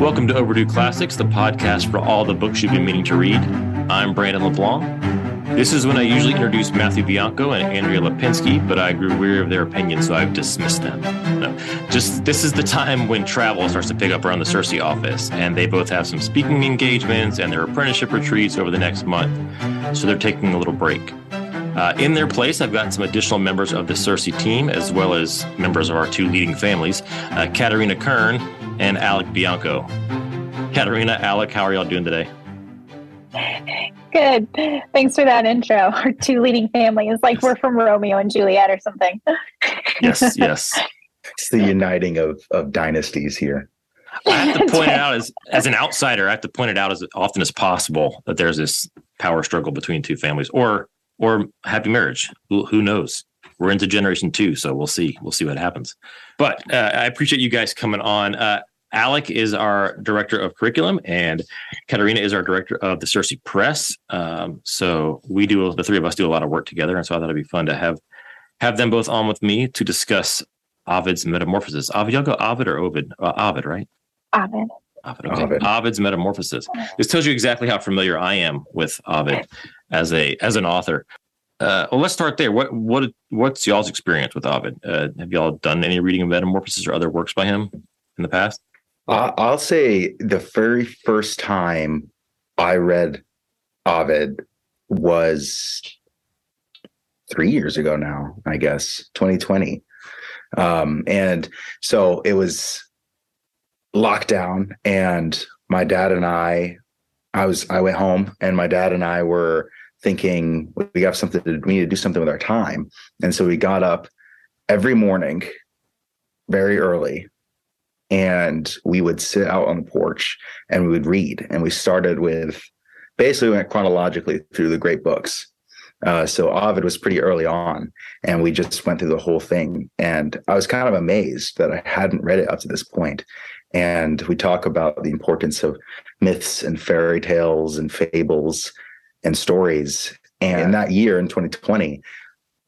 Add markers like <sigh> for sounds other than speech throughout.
Welcome to Overdue Classics, the podcast for all the books you've been meaning to read. I'm Brandon LeBlanc. This is when I usually introduce Matthew Bianco and Andrea Lipinski, but I grew weary of their opinions, so I've dismissed them. No, just this is the time when travel starts to pick up around the Circe office, and they both have some speaking engagements and their apprenticeship retreats over the next month, so they're taking a little break. Uh, in their place, I've got some additional members of the Circe team, as well as members of our two leading families, uh, Katerina Kern and Alec Bianco. Katerina, Alec, how are y'all doing today? Good. Thanks for that intro. <laughs> Our two leading families, like yes. we're from Romeo and Juliet or something. <laughs> yes, yes. It's the uniting of of dynasties here. I have to point it out as as an outsider. I have to point it out as often as possible that there's this power struggle between two families, or or happy marriage. Who, who knows? We're into generation two, so we'll see. We'll see what happens. But uh, I appreciate you guys coming on. Uh, Alec is our director of curriculum, and Katerina is our director of the Circe Press. Um, so we do the three of us do a lot of work together, and so I thought it'd be fun to have have them both on with me to discuss Ovid's Metamorphosis. Ovid, y'all go Ovid or Ovid? Uh, Ovid, right? Ovid. Ovid, okay. Ovid. Ovid's Metamorphosis. This tells you exactly how familiar I am with Ovid as a as an author. Uh, well, let's start there. What what what's y'all's experience with Ovid? Uh, have y'all done any reading of Metamorphoses or other works by him in the past? Uh, I'll say the very first time I read Ovid was three years ago now, I guess, 2020. Um, and so it was lockdown, and my dad and I, I was, I went home, and my dad and I were thinking we have something to, we need to do something with our time. And so we got up every morning very early and we would sit out on the porch and we would read. And we started with basically went chronologically through the great books. Uh, so Ovid was pretty early on, and we just went through the whole thing. And I was kind of amazed that I hadn't read it up to this point. And we talk about the importance of myths and fairy tales and fables and stories. And yeah. that year in 2020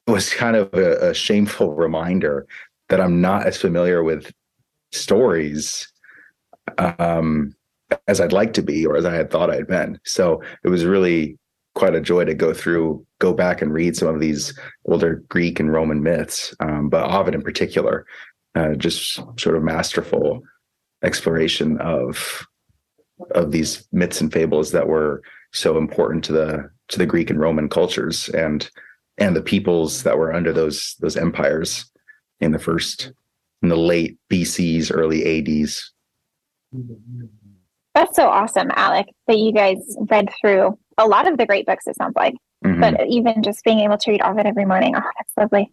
was kind of a, a shameful reminder that I'm not as familiar with stories um, as I'd like to be or as I had thought I'd been. So it was really quite a joy to go through, go back and read some of these older Greek and Roman myths, um, but Ovid in particular, uh, just sort of masterful exploration of of these myths and fables that were so important to the to the Greek and Roman cultures and and the peoples that were under those those empires in the first in the late BCs, early ADs. That's so awesome, Alec, that you guys read through a lot of the great books, it sounds like. Mm-hmm. But even just being able to read Ovid every morning, oh, that's lovely.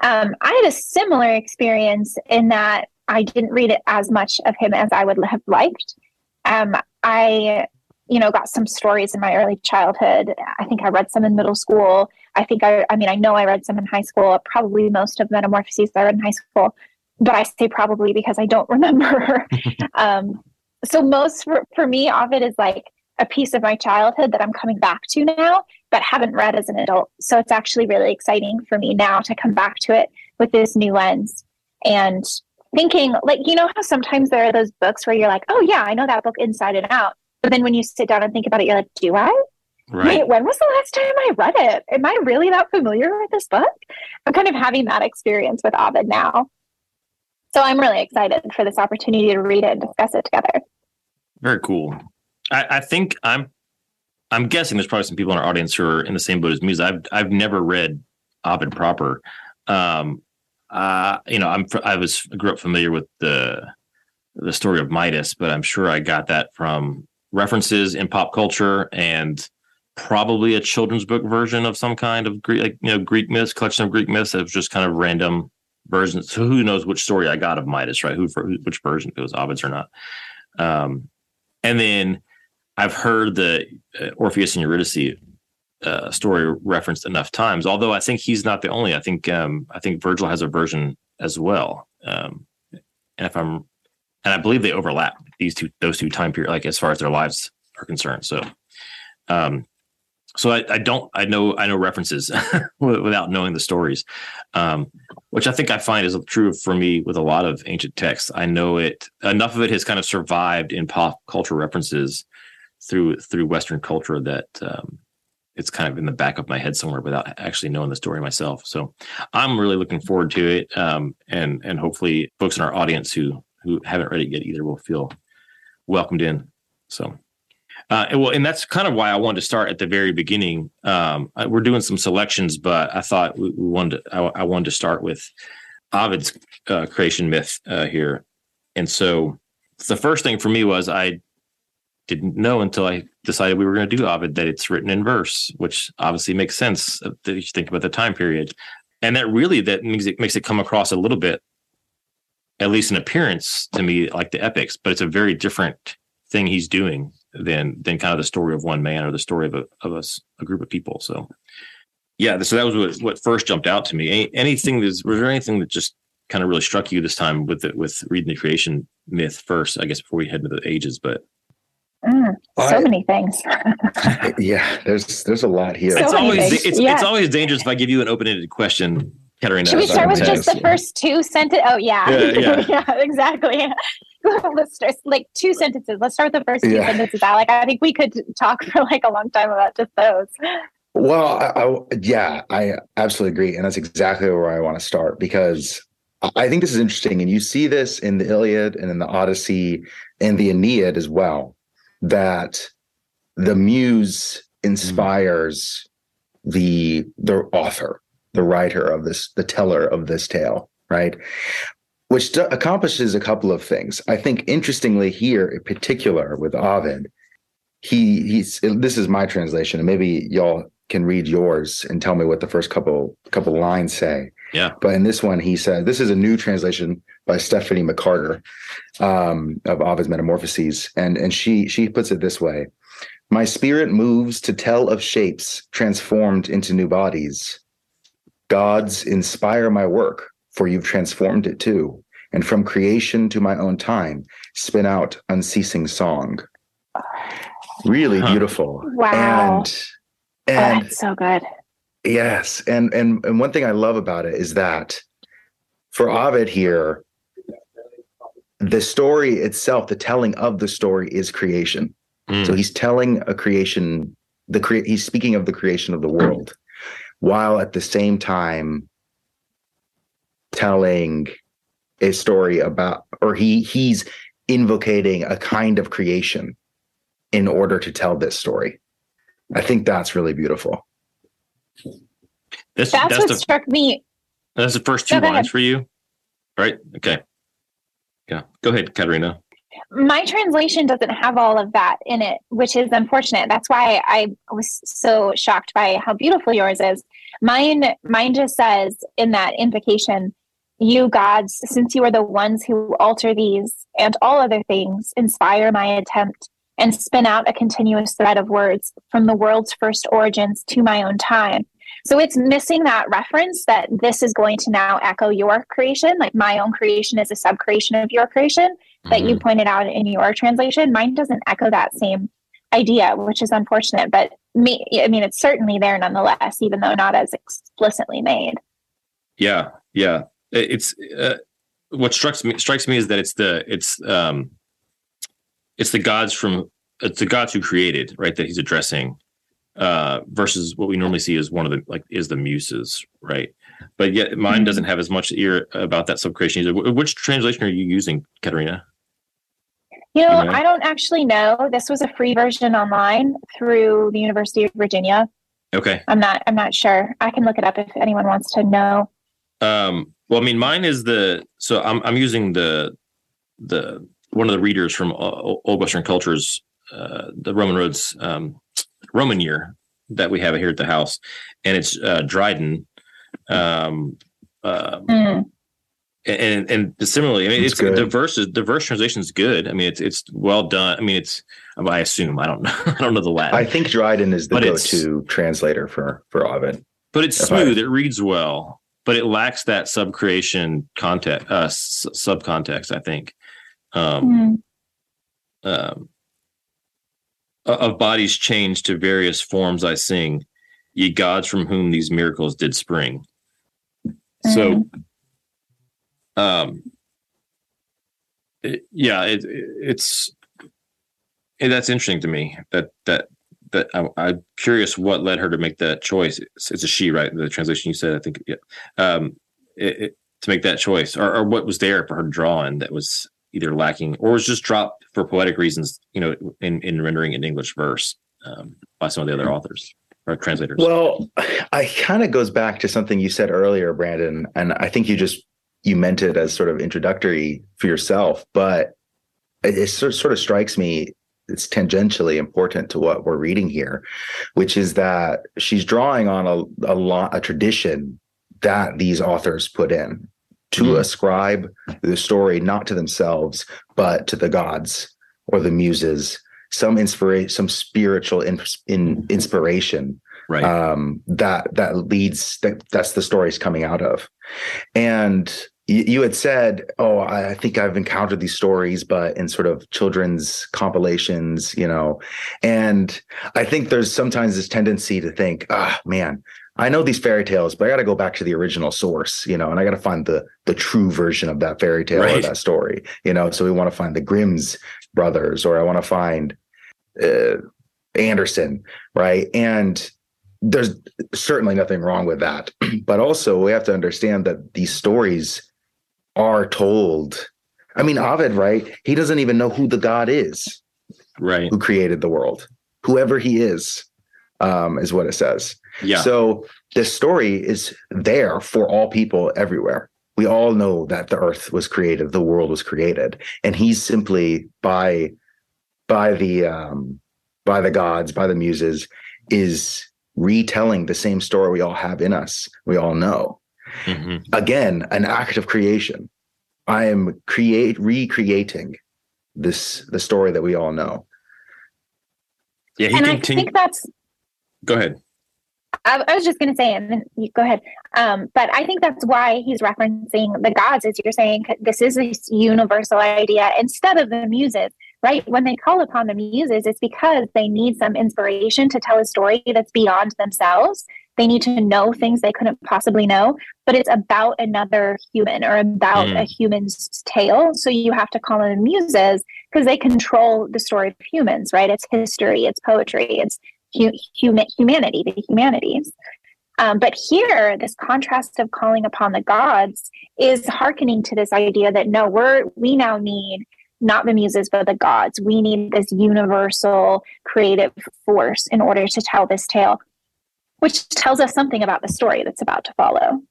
Um, I had a similar experience in that I didn't read it as much of him as I would have liked. Um, I, you know, got some stories in my early childhood. I think I read some in middle school. I think I, I mean, I know I read some in high school. Probably most of Metamorphoses I read in high school but I say probably because I don't <laughs> remember. <laughs> um, so most for, for me, Ovid is like a piece of my childhood that I'm coming back to now, but haven't read as an adult. So it's actually really exciting for me now to come back to it with this new lens and thinking like you know how sometimes there are those books where you're like, oh yeah, I know that book inside and out, but then when you sit down and think about it, you're like, do I? Right. Wait, when was the last time I read it? Am I really that familiar with this book? I'm kind of having that experience with Ovid now. So I'm really excited for this opportunity to read it and discuss it together. Very cool. I, I think I'm I'm guessing there's probably some people in our audience who are in the same boat as me. I've I've never read Ovid proper. Um, uh, you know, I'm I was grew up familiar with the the story of Midas, but I'm sure I got that from references in pop culture and probably a children's book version of some kind of Greek, like you know, Greek myths, collection of Greek myths that was just kind of random versions. So who knows which story I got of Midas, right? Who for which version, it was Ovid's or not. Um, and then I've heard the uh, Orpheus and Eurydice uh, story referenced enough times. Although I think he's not the only. I think um, I think Virgil has a version as well. Um, and if I'm, and I believe they overlap these two those two time periods, like as far as their lives are concerned. So, um, so I, I don't I know I know references <laughs> without knowing the stories. Um, which I think I find is true for me with a lot of ancient texts. I know it enough of it has kind of survived in pop culture references through through Western culture that um, it's kind of in the back of my head somewhere without actually knowing the story myself. So I'm really looking forward to it, um, and and hopefully folks in our audience who who haven't read it yet either will feel welcomed in. So. Uh, and well, and that's kind of why I wanted to start at the very beginning. Um, we're doing some selections, but I thought we, we wanted to, I, I, wanted to start with Ovid's uh, creation myth uh, here. And so the first thing for me was I didn't know until I decided we were going to do Ovid that it's written in verse, which obviously makes sense if you think about the time period. And that really that makes it makes it come across a little bit, at least in appearance to me, like the epics, but it's a very different thing he's doing than than kind of the story of one man or the story of a of a, a group of people. So yeah, so that was what, what first jumped out to me. Any, anything was there anything that just kind of really struck you this time with the, with reading the creation myth first? I guess before we head into the ages, but Mm, so I, many things. <laughs> yeah, there's there's a lot here. So it's always it's, yeah. it's always dangerous if I give you an open-ended question, Katerina. Should we start with just the first two sentences? Oh yeah, yeah, yeah. <laughs> yeah exactly. <laughs> Let's start like two sentences. Let's start with the first two yeah. sentences. Like I think we could talk for like a long time about just those. Well, I, I, yeah, I absolutely agree, and that's exactly where I want to start because I think this is interesting, and you see this in the Iliad and in the Odyssey and the Aeneid as well that the muse inspires the the author, the writer of this, the teller of this tale, right? Which do, accomplishes a couple of things. I think interestingly here, in particular with Ovid, he he's this is my translation, and maybe y'all can read yours and tell me what the first couple couple lines say. Yeah. But in this one, he said this is a new translation by Stephanie McCarter um, of Ovid's Metamorphoses, and and she she puts it this way: My spirit moves to tell of shapes transformed into new bodies. Gods inspire my work, for you've transformed it too, and from creation to my own time, spin out unceasing song. Really huh. beautiful. Wow. And and oh, that's so good. Yes, and and and one thing I love about it is that for Ovid here, the story itself, the telling of the story is creation. Mm. So he's telling a creation, the cre- he's speaking of the creation of the world, while at the same time telling a story about, or he he's invocating a kind of creation in order to tell this story. I think that's really beautiful. This, that's, that's, what the, struck me. That's the first two lines ahead. for you, right? Okay. Yeah. Go ahead, Katerina. My translation doesn't have all of that in it, which is unfortunate. That's why I was so shocked by how beautiful yours is. Mine, mine just says in that invocation, "You gods, since you are the ones who alter these and all other things, inspire my attempt and spin out a continuous thread of words from the world's first origins to my own time." So it's missing that reference that this is going to now echo your creation. Like my own creation is a sub creation of your creation that mm-hmm. you pointed out in your translation. Mine doesn't echo that same idea, which is unfortunate. But me, I mean, it's certainly there nonetheless, even though not as explicitly made. Yeah, yeah. It's uh, what strikes me strikes me is that it's the it's um it's the gods from it's the gods who created right that he's addressing uh, versus what we normally see is one of the like is the muses, right? But yet mine mm-hmm. doesn't have as much ear about that subcreation. either Which translation are you using, Katerina? You know, I don't actually know. This was a free version online through the University of Virginia. Okay. I'm not. I'm not sure. I can look it up if anyone wants to know. Um. Well, I mean, mine is the. So I'm. I'm using the. The one of the readers from Old Western Cultures, uh, the Roman Roads um, Roman year that we have here at the house, and it's uh, Dryden. Um, uh, mm. And and similarly, I mean, it's, it's diverse. Diverse translation is good. I mean, it's it's well done. I mean, it's I assume I don't know. <laughs> I don't know the Latin. I think Dryden is the but go-to translator for for Ovid. But it's smooth. I, it reads well, but it lacks that subcreation context, uh, sub context. I think. Um, mm. um, of bodies changed to various forms I sing, ye gods from whom these miracles did spring. So um, it, yeah, it, it's it, that's interesting to me. That that that I, am curious what led her to make that choice. It's, it's, a she, right? The translation you said, I think, yeah. Um, it, to make that choice, or, or what was there for her to draw in that was either lacking or was just dropped for poetic reasons, you know, in, in rendering an English verse um, by some of the other authors or translators. Well, I kind of goes back to something you said earlier, Brandon, and I think you just you meant it as sort of introductory for yourself, but it, it sort of strikes me it's tangentially important to what we're reading here, which is that she's drawing on a, a lot a tradition that these authors put in to mm. ascribe the story not to themselves but to the gods or the muses some inspiration some spiritual in, in inspiration right um, that that leads that that's the stories coming out of and you, you had said oh I, I think i've encountered these stories but in sort of children's compilations you know and i think there's sometimes this tendency to think ah man I know these fairy tales, but I got to go back to the original source, you know, and I got to find the the true version of that fairy tale right. or that story, you know. So we want to find the Grimm's brothers, or I want to find uh, Andersen, right? And there's certainly nothing wrong with that, <clears throat> but also we have to understand that these stories are told. I mean, Ovid, right? He doesn't even know who the god is, right? Who created the world, whoever he is, um, is what it says. Yeah. So this story is there for all people everywhere. We all know that the earth was created, the world was created, and he's simply by by the um, by the gods, by the muses, is retelling the same story we all have in us. We all know. Mm-hmm. Again, an act of creation. I am create recreating this the story that we all know. Yeah, he and continue- I think that's. Go ahead. I, I was just going to say, and you go ahead. Um, but I think that's why he's referencing the gods, as you're saying, this is a universal idea instead of the muses, right? When they call upon the muses, it's because they need some inspiration to tell a story that's beyond themselves. They need to know things they couldn't possibly know, but it's about another human or about mm. a human's tale. So you have to call them muses because they control the story of humans, right? It's history, it's poetry, it's hu- human, humanity, the humanities. Um, but here, this contrast of calling upon the gods is hearkening to this idea that no, we're we now need not the muses but the gods. We need this universal creative force in order to tell this tale, which tells us something about the story that's about to follow.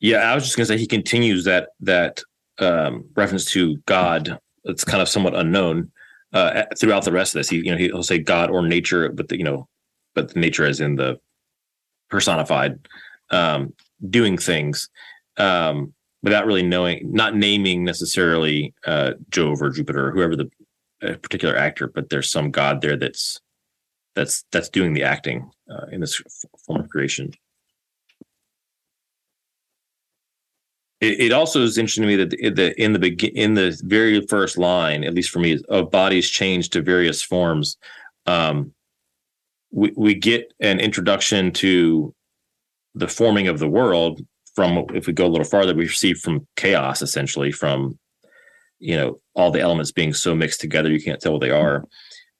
Yeah, I was just going to say he continues that that um, reference to God. It's kind of somewhat unknown uh, throughout the rest of this. He, you know, he'll say God or nature, but the, you know, but the nature as in the personified um, doing things um, without really knowing, not naming necessarily uh, Jove or Jupiter or whoever the particular actor, but there's some God there that's that's that's doing the acting uh, in this form of creation. It, it, also is interesting to me that the, the, in the begin in the very first line, at least for me, of bodies change to various forms. Um, we we get an introduction to the forming of the world from if we go a little farther, we receive from chaos essentially from you know all the elements being so mixed together you can't tell what they are.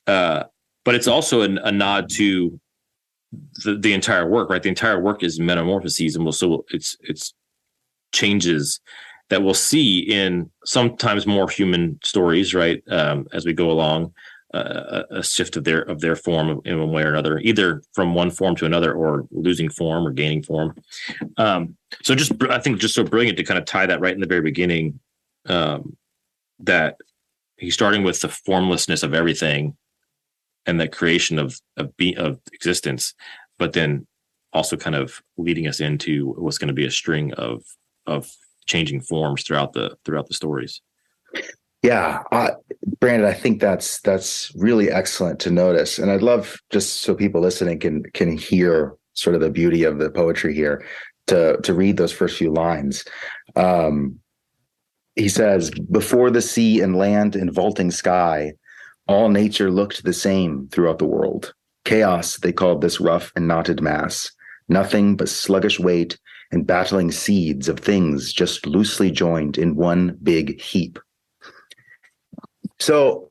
Uh, but it's also an, a nod to the, the entire work, right? The entire work is metamorphoses, and so it's it's changes that we'll see in sometimes more human stories, right? Um, as we go along, uh, a shift of their of their form in one way or another, either from one form to another, or losing form or gaining form. Um, so, just I think just so brilliant to kind of tie that right in the very beginning, um, that he's starting with the formlessness of everything, and the creation of of be of existence, but then also kind of leading us into what's going to be a string of of changing forms throughout the throughout the stories. Yeah, Brandon, I think that's that's really excellent to notice, and I'd love just so people listening can can hear sort of the beauty of the poetry here to to read those first few lines. Um, he says, "Before the sea and land and vaulting sky, all nature looked the same throughout the world. Chaos they called this rough and knotted mass, nothing but sluggish weight and battling seeds of things just loosely joined in one big heap. So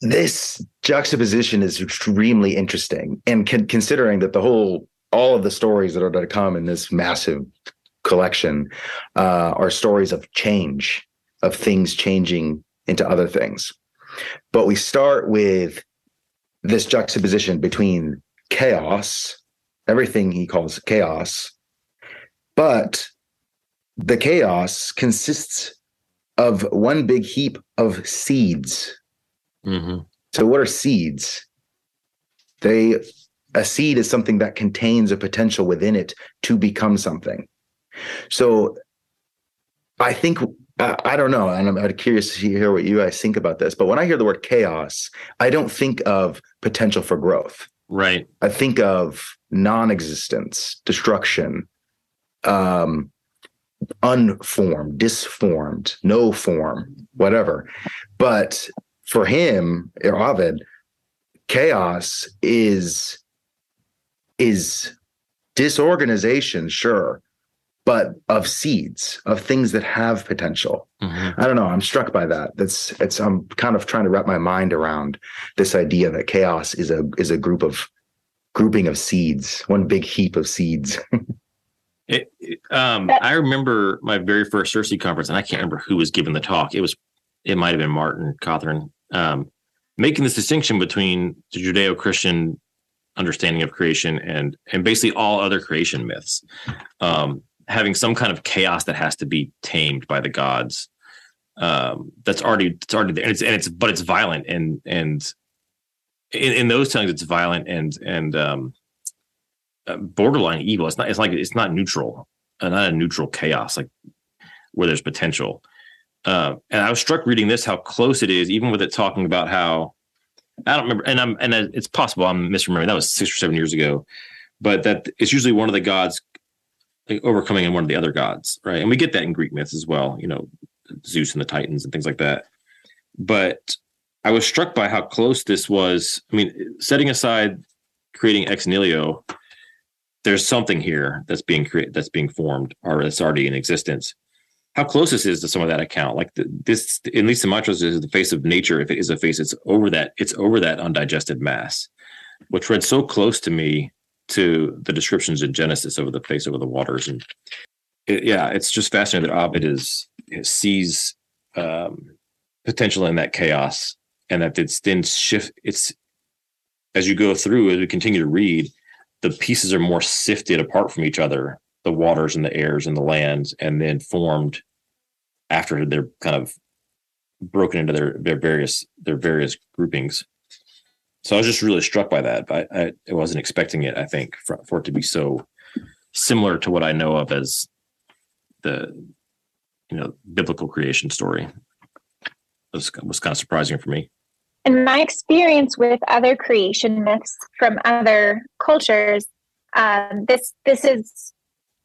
this juxtaposition is extremely interesting and con- considering that the whole all of the stories that are to come in this massive collection uh, are stories of change of things changing into other things. But we start with this juxtaposition between chaos everything he calls chaos but the chaos consists of one big heap of seeds Mm-hmm. so what are seeds they a seed is something that contains a potential within it to become something so i think I, I don't know and I'm, I'm curious to hear what you guys think about this but when i hear the word chaos i don't think of potential for growth Right. i think of non-existence destruction um unformed disformed no form whatever. But for him Ovid, chaos is is disorganization sure but of seeds of things that have potential. Mm-hmm. i don't know. I'm struck by that. That's it's i'm kind of trying to wrap my mind around this idea that chaos is a is a group of grouping of seeds one big heap of seeds <laughs> It, it- um, I remember my very first Circe conference, and I can't remember who was giving the talk. It was, it might have been Martin Cothran, um, making this distinction between the Judeo-Christian understanding of creation and and basically all other creation myths, um, having some kind of chaos that has to be tamed by the gods. Um, that's already it's already there, and it's and it's but it's violent and and in, in those times it's violent and and um, borderline evil. It's not. It's like it's not neutral. Uh, not a neutral chaos like where there's potential. Uh, and I was struck reading this how close it is, even with it talking about how I don't remember. And I'm and it's possible I'm misremembering. That was six or seven years ago, but that it's usually one of the gods like, overcoming one of the other gods, right? And we get that in Greek myths as well. You know, Zeus and the Titans and things like that. But I was struck by how close this was. I mean, setting aside creating ex nihilo, there's something here that's being created, that's being formed, or that's already in existence. How close this is to some of that account, like the, this, at least my is the face of nature. If it is a face, it's over that. It's over that undigested mass, which read so close to me to the descriptions in Genesis over the face over the waters, and it, yeah, it's just fascinating that Ovid is sees um, potential in that chaos, and that it's then shift. It's as you go through, as we continue to read, the pieces are more sifted apart from each other, the waters and the airs and the lands, and then formed after they're kind of broken into their, their various their various groupings. So I was just really struck by that. But I, I wasn't expecting it. I think for, for it to be so similar to what I know of as the you know biblical creation story. It was was kind of surprising for me. In my experience with other creation myths from other cultures, um, this this is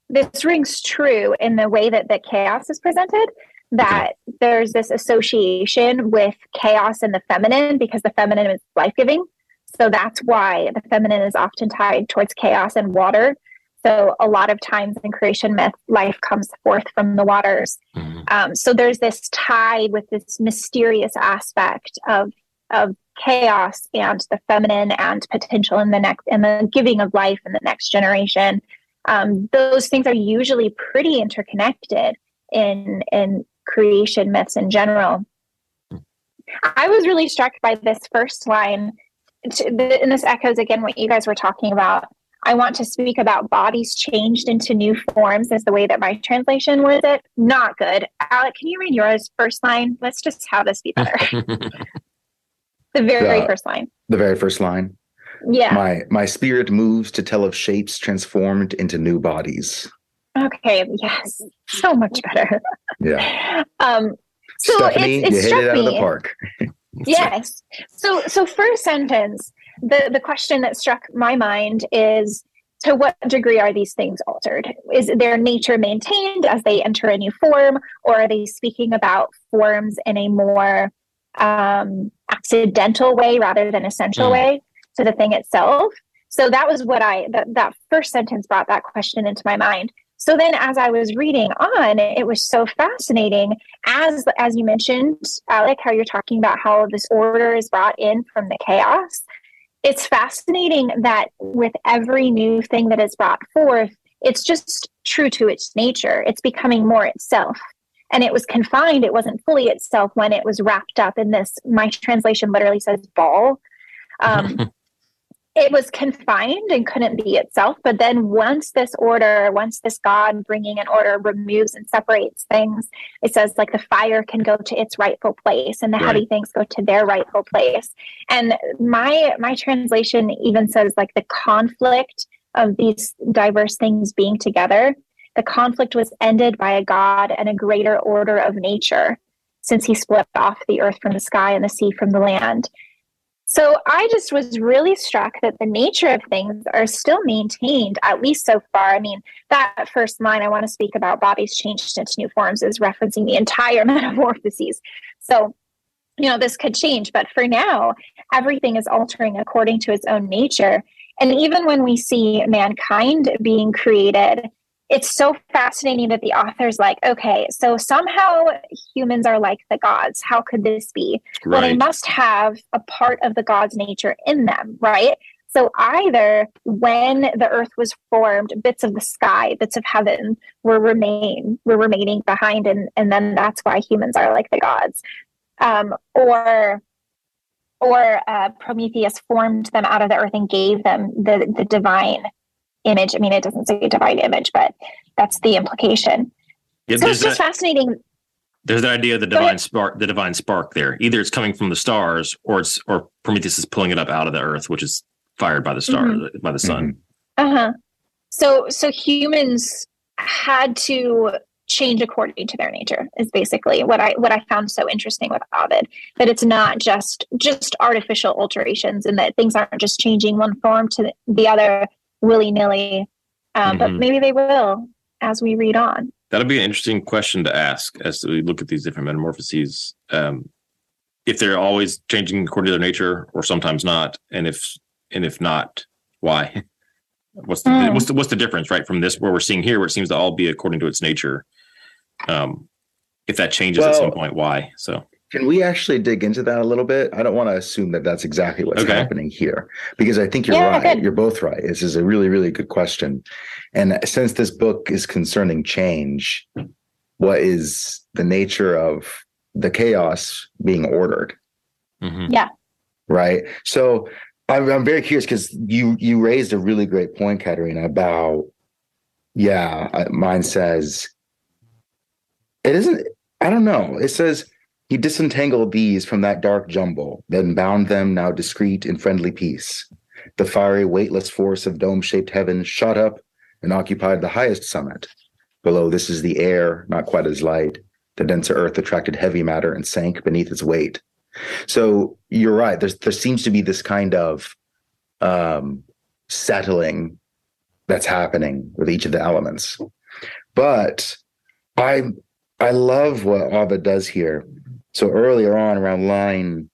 this rings true in the way that the chaos is presented. That there's this association with chaos and the feminine because the feminine is life giving. So that's why the feminine is often tied towards chaos and water. So a lot of times in creation myth, life comes forth from the waters. Mm-hmm. Um, so there's this tie with this mysterious aspect of of chaos and the feminine and potential in the next and the giving of life in the next generation. Um, those things are usually pretty interconnected in in creation myths in general. I was really struck by this first line, and this echoes again what you guys were talking about. I want to speak about bodies changed into new forms, is the way that my translation was it. Not good. Alec, can you read yours first line? Let's just have this be better. <laughs> the very Yeah. first line. the very first line Yeah. my my spirit moves to tell of shapes transformed into new bodies Okay. Yes. So much better. yeah <laughs> Um, so stephanie it's, you it hit struck it out me. of the park <laughs> Yes. So so first sentence, the the question that struck my mind is to what degree are these things altered? Is their nature maintained as they enter a new form, or are they speaking about forms in a more um, accidental way rather than essential Mm. way to the thing itself? So that was what I that that first sentence brought that question into my mind. So then as I was reading on, it was so fascinating as as you mentioned, Alec, how you're talking about how this order is brought in from the chaos. It's fascinating that with every new thing that is brought forth, it's just true to its nature. It's becoming more itself. And it was confined, it wasn't fully itself when it was wrapped up in this. My translation literally says ball. Um, <laughs> it was confined and couldn't be itself. But then once this order, once this God bringing an order removes and separates things, it says like the fire can go to its rightful place and the right. heavy things go to their rightful place. And my my translation even says like the conflict of these diverse things being together, the conflict was ended by a God and a greater order of nature since he split off the earth from the sky and the sea from the land. So I just was really struck that the nature of things are still maintained, at least so far. I mean, that first line I want to speak about, bodies changed into new forms, is referencing the entire <laughs> metamorphoses. So, you know, this could change, but for now, everything is altering according to its own nature. And even when we see mankind being created, it's so fascinating that the author's like, okay, so somehow humans are like the gods. How could this be? Right. Well, they must have a part of the god's nature in them, right? So either when the earth was formed, bits of the sky, bits of heaven were remain were remaining behind, and and then that's why humans are like the gods, um, or or uh, Prometheus formed them out of the earth and gave them the the divine image. I mean, it doesn't say divine image, but that's the implication. Yeah, so it's just that, fascinating. There's the idea of the divine spark, the divine spark there. Either it's coming from the stars or it's or Prometheus is pulling it up out of the earth, which is fired by the star mm-hmm. by the sun. Mm-hmm. Uh-huh. So so humans had to change according to their nature is basically what I what I found so interesting with Ovid. That it's not just just artificial alterations and that things aren't just changing one form to the other willy nilly. Um, mm-hmm. But maybe they will as we read on. That'll be an interesting question to ask as we look at these different metamorphoses. Um, if they're always changing according to their nature, or sometimes not, and if and if not, why? <laughs> What's the, mm. what's the what's the difference, right, from this where we're seeing here, where it seems to all be according to its nature? Um, if that changes well, at some point, why? So can we actually dig into that a little bit? I don't want to assume that that's exactly what's okay. happening here because I think you're yeah, right. Good. You're both right. This is a really, really good question. And since this book is concerning change, what is the nature of the chaos being ordered? Mm-hmm. Yeah. Right. So I'm, I'm very curious because you you raised a really great point, Katerina, about yeah. Mine says it isn't. I don't know. It says he disentangled these from that dark jumble, then bound them now discreet in friendly peace. The fiery, weightless force of dome shaped heaven shot up and occupied the highest summit. Below this is the air, not quite as light. The denser earth attracted heavy matter and sank beneath its weight. So you're right. There's, there seems to be this kind of um, settling that's happening with each of the elements. But I I love what Ovid does here so earlier on, around line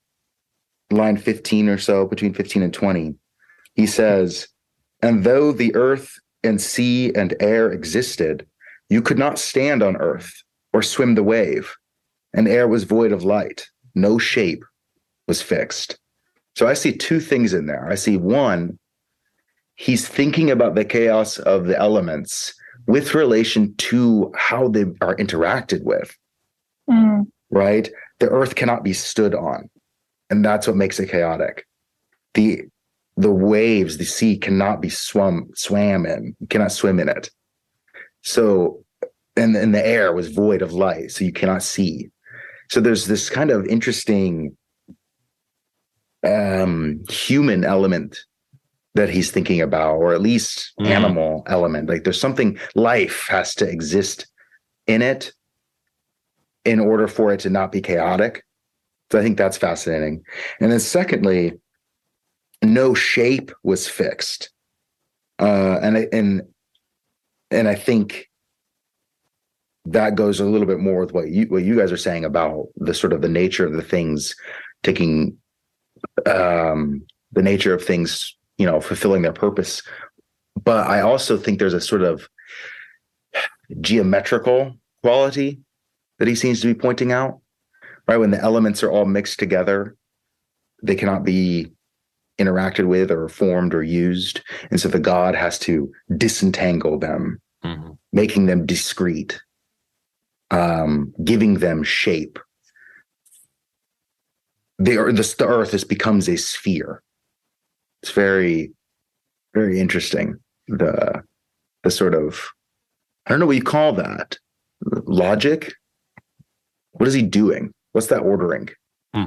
line 15 or so, between 15 and 20, he says, And though the earth and sea and air existed, you could not stand on earth or swim the wave, and air was void of light. No shape was fixed. So I see two things in there. I see one, he's thinking about the chaos of the elements with relation to how they are interacted with. Mm. Right? The earth cannot be stood on. And that's what makes it chaotic. The the waves the sea cannot be swum swam in you cannot swim in it. So and, and the air was void of light so you cannot see. So there's this kind of interesting um human element that he's thinking about or at least mm. animal element. Like there's something life has to exist in it in order for it to not be chaotic. So I think that's fascinating. And then secondly, no shape was fixed. Uh, and and and I think that goes a little bit more with what you what you guys are saying about the sort of the nature of the things taking um the nature of things, you know, fulfilling their purpose. But I also think there's a sort of geometrical quality that he seems to be pointing out. Right when the elements are all mixed together, they cannot be interacted with or formed or used, and so the god has to disentangle them, mm-hmm. making them discrete, um, giving them shape. The, the, the earth has becomes a sphere. It's very, very interesting. The the sort of I don't know what you call that. Logic. What is he doing? What's that ordering? Hmm.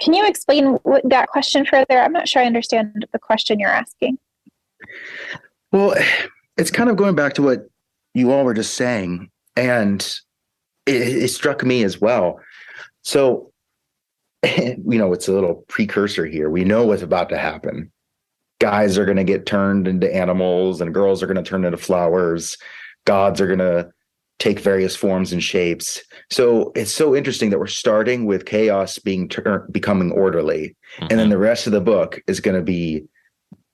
Can you explain what, that question further? I'm not sure I understand the question you're asking. Well, it's kind of going back to what you all were just saying, and it, it struck me as well. So, <laughs> you know, it's a little precursor here. We know what's about to happen guys are going to get turned into animals and girls are going to turn into flowers gods are going to take various forms and shapes so it's so interesting that we're starting with chaos being ter- becoming orderly mm-hmm. and then mm-hmm. the rest of the book is going to be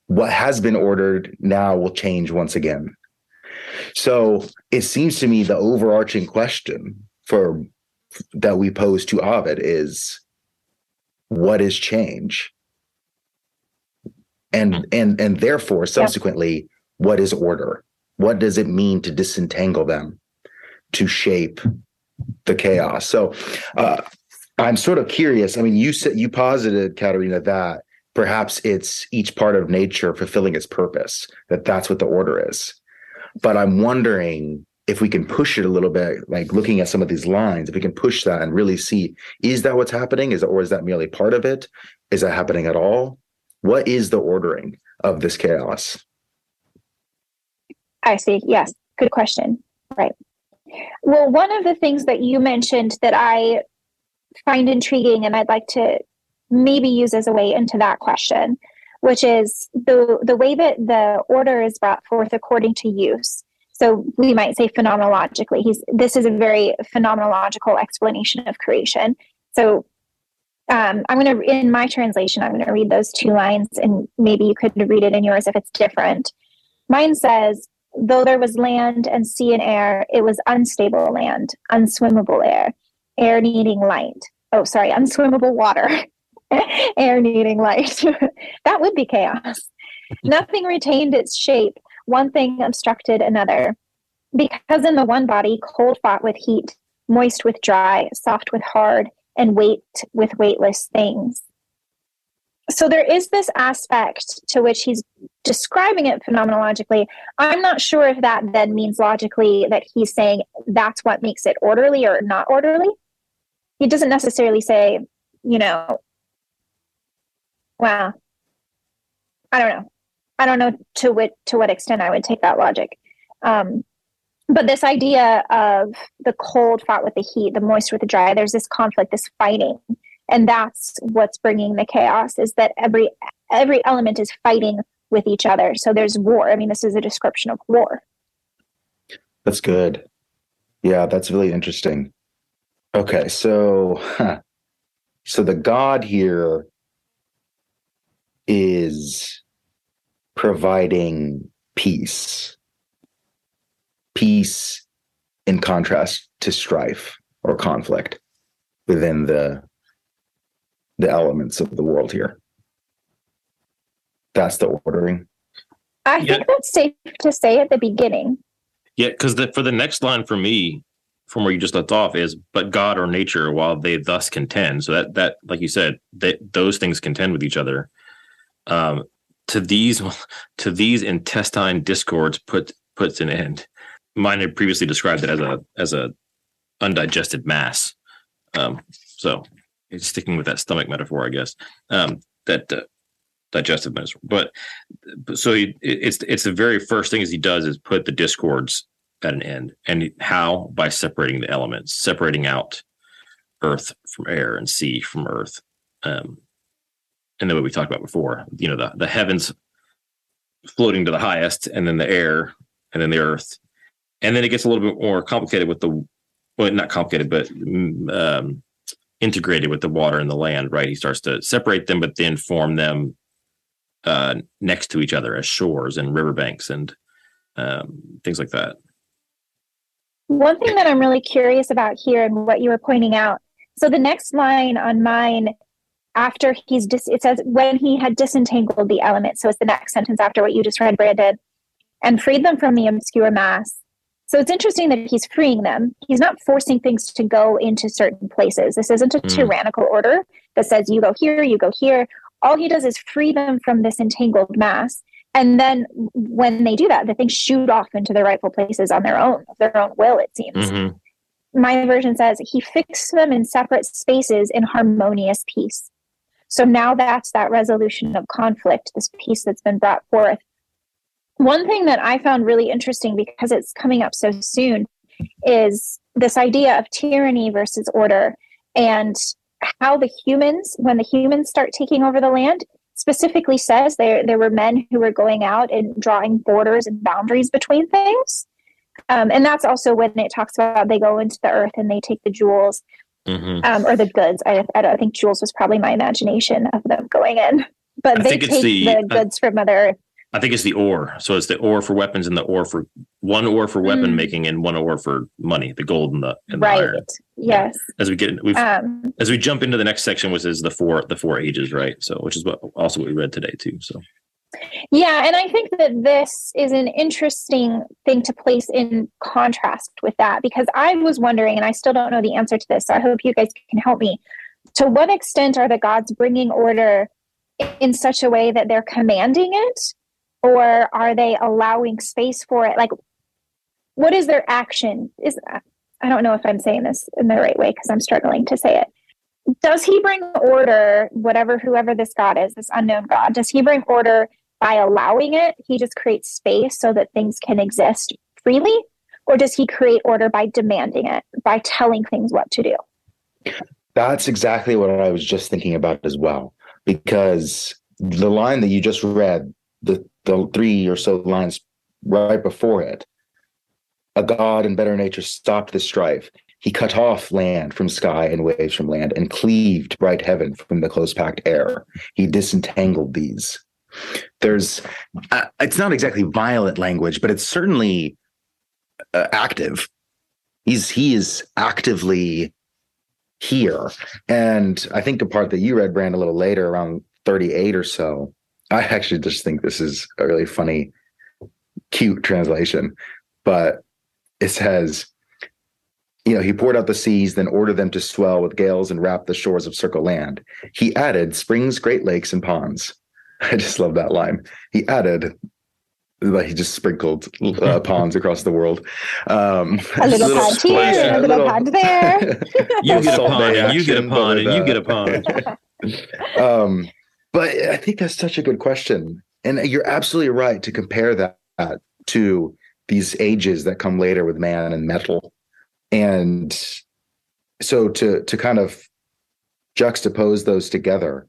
what has been ordered now will change once again so it seems to me the overarching question for that we pose to ovid is what is change and mm-hmm. and and therefore subsequently what is order what does it mean to disentangle them to shape the chaos so uh, i'm sort of curious i mean you said you posited katerina that perhaps it's each part of nature fulfilling its purpose that that's what the order is but i'm wondering if we can push it a little bit like looking at some of these lines if we can push that and really see is that what's happening is that, or is that merely part of it is that happening at all what is the ordering of this chaos? I see. Yes. Good question. Right. Well, one of the things that you mentioned that I find intriguing and I'd like to maybe use as a way into that question, which is the the way that the order is brought forth according to use. So we might say phenomenologically. He's this is a very phenomenological explanation of creation. So um, I'm going to, in my translation, I'm going to read those two lines and maybe you could read it in yours if it's different. Mine says, though there was land and sea and air, it was unstable land, unswimmable air, air needing light. Oh, sorry, unswimmable water, <laughs> air needing light. <laughs> that would be chaos. Nothing retained its shape, one thing obstructed another. Because in the one body, cold fought with heat, moist with dry, soft with hard, and weight with weightless things. So there is this aspect to which he's describing it phenomenologically. I'm not sure if that then means logically that he's saying that's what makes it orderly or not orderly. He doesn't necessarily say, you know, well, I don't know. I don't know to what to what extent I would take that logic. Um, but this idea of the cold fought with the heat the moist with the dry there's this conflict this fighting and that's what's bringing the chaos is that every every element is fighting with each other. So there's war. I mean this is a description of war. That's good. Yeah that's really interesting. Okay so huh. so the god here is providing peace. Peace in contrast to strife or conflict within the the elements of the world here. That's the ordering. I yeah. think that's safe to say at the beginning. Yeah, because for the next line for me, from where you just left off, is "But God or nature, while they thus contend." So that that, like you said, that those things contend with each other. Um, to these <laughs> to these intestine discords put puts an end mine had previously described it as a as a undigested mass. Um, so it's sticking with that stomach metaphor, I guess. Um, that uh, digestive metaphor, but so he, it's it's the very first thing as he does is put the discords at an end, and how by separating the elements, separating out earth from air and sea from earth. Um, and then what we talked about before, you know, the the heavens floating to the highest, and then the air, and then the earth, and then it gets a little bit more complicated with the well not complicated but um, integrated with the water and the land right he starts to separate them but then form them uh, next to each other as shores and riverbanks and um, things like that One thing that I'm really curious about here and what you were pointing out. So the next line on mine after he's dis- it says when he had disentangled the element so it's the next sentence after what you just read brandon and freed them from the obscure mass so it's interesting that he's freeing them he's not forcing things to go into certain places this isn't a mm. tyrannical order that says you go here you go here all he does is free them from this entangled mass and then when they do that the things shoot off into their rightful places on their own of their own will it seems mm-hmm. my version says he fixed them in separate spaces in harmonious peace so now that's that resolution of conflict, this peace that's been brought forth. One thing that I found really interesting because it's coming up so soon is this idea of tyranny versus order and how the humans, when the humans start taking over the land, specifically says there there were men who were going out and drawing borders and boundaries between things. Um, and that's also when it talks about they go into the earth and they take the jewels mm-hmm. um, or the goods. I, I don't think jewels was probably my imagination of them going in, but I they take the, the goods uh, from Mother I think it's the ore. So it's the ore for weapons and the ore for one ore for weapon mm. making and one ore for money, the gold and the, and right. the iron. Yes. Yeah. As we get we um, as we jump into the next section, which is the four the four ages, right? So which is what also what we read today too. So yeah, and I think that this is an interesting thing to place in contrast with that because I was wondering, and I still don't know the answer to this, so I hope you guys can help me. To what extent are the gods bringing order in such a way that they're commanding it, or are they allowing space for it? Like, what is their action? Is I don't know if I'm saying this in the right way because I'm struggling to say it does he bring order whatever whoever this god is this unknown god does he bring order by allowing it, he just creates space so that things can exist freely? Or does he create order by demanding it, by telling things what to do? That's exactly what I was just thinking about as well. Because the line that you just read, the, the three or so lines right before it, a God in better nature stopped the strife. He cut off land from sky and waves from land and cleaved bright heaven from the close packed air. He disentangled these there's uh, it's not exactly violent language but it's certainly uh, active he's he is actively here and i think the part that you read brand a little later around 38 or so i actually just think this is a really funny cute translation but it says you know, he poured out the seas, then ordered them to swell with gales and wrap the shores of circle land. He added springs, great lakes, and ponds. <laughs> I just love that line. He added that he just sprinkled uh, <laughs> ponds across the world. Um, a little, little <laughs> pond here, a little, little pond there. you get a pond, and you get a pond, and you get a pond. um, but I think that's such a good question, and you're absolutely right to compare that to these ages that come later with man and metal, and so to to kind of juxtapose those together